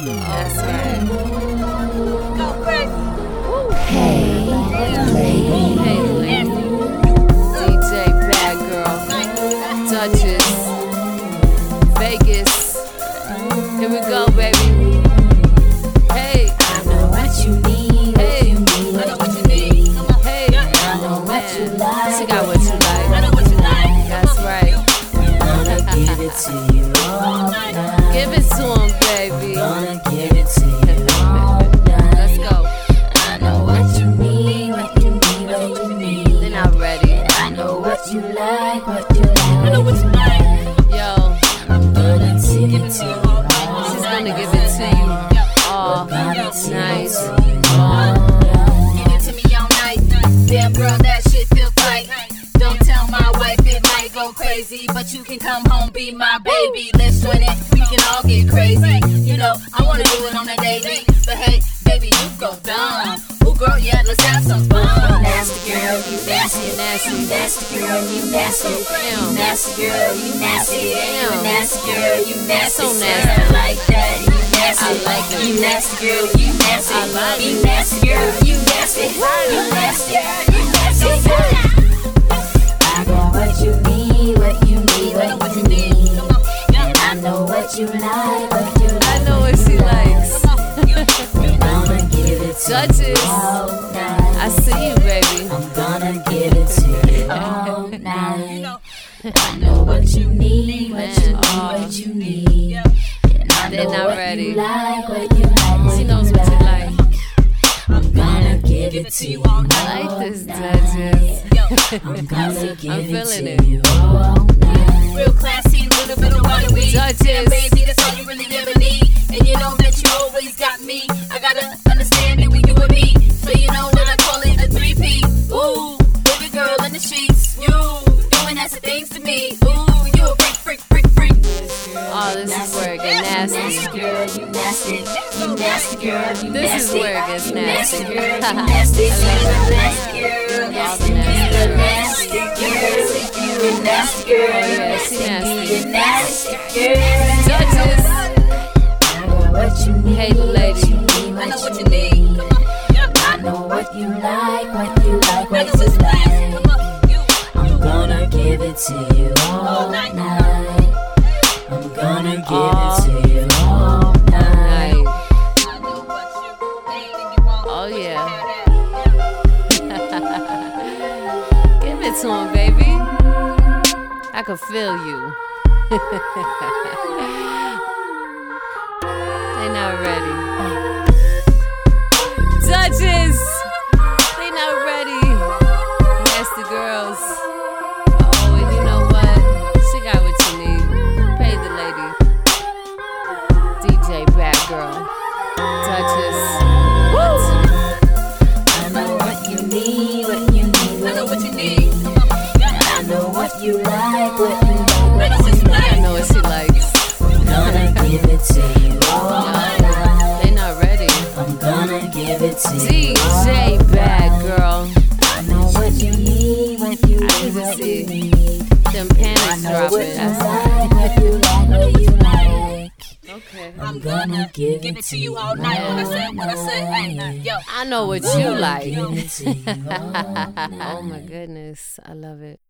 That's right. Hey, lady. Hey, lady. DJ Bad Girl. Duchess. Vegas. Here we go, baby. Hey, I know what you need, Hey. you need, what you need. hey. I know what you like. She got what you like, what you like. I know what you like. Yo, I'm gonna give it to you she's gonna give it to you all Gonna give it nice. all. Give it to me all night. Damn girl, that shit feel tight. Don't tell my wife it might go crazy, but you can come home, be my baby. Let's join it, we can all get crazy. You know, I wanna do it on a daily, but hey, baby, you go dumb. Ooh, girl, yeah, let's have some fun. Nasty nasty, nasty, nasty girl, you nasty, Damn. nasty girl, you nasty, Damn. you nasty girl, you nasty, So nasty. I like that, you nasty, I like it. you nasty girl, you nasty, I like you nasty girl, you nasty, you nasty, you nasty. I got what you need, what you need, what you need, and I know what you like, what you I like. know what she likes. I'm gonna give it to you. I see you, baby. I'm gonna give it to you all night. I know what you need, what you need, what you need. And I They're know not what ready. you like, what you like, what She knows what you like. I'm gonna give it to you all I like this, Duchess. I'm gonna give I'm it to it. you all night. Real classy, little bit of water weed. This is where it gets nasty. Nasty girl, you nasty, you nasty girl, you This is where it gets You nasty. nasty girl, you nasty, you nasty girl, All nasty, the you nasty nasty girls. girl, you nasty girl, yeah, she nasty. you nasty girl. Duchess. I know what you need, Hey, lady. what you need, I know what what you need. Come on. Yeah. I know what you like, what you like, what you like. Come on. You. I'm gonna give it to you all night. Night. I'm gonna give All it to you all night. Nice. I know what you need and you want. Oh, yeah. Give it to him, baby. I can feel you. they not ready. Duchess! DJ Bad Girl. I know what you need, what you I need, need what see. you need. Them I panties dropping. you That's like, what you like, what you like. okay. I'm gonna give Give it to you all night. What I said, what I said. Hey, yo. I know what you like. Give it to you all night. Oh my goodness. I love it.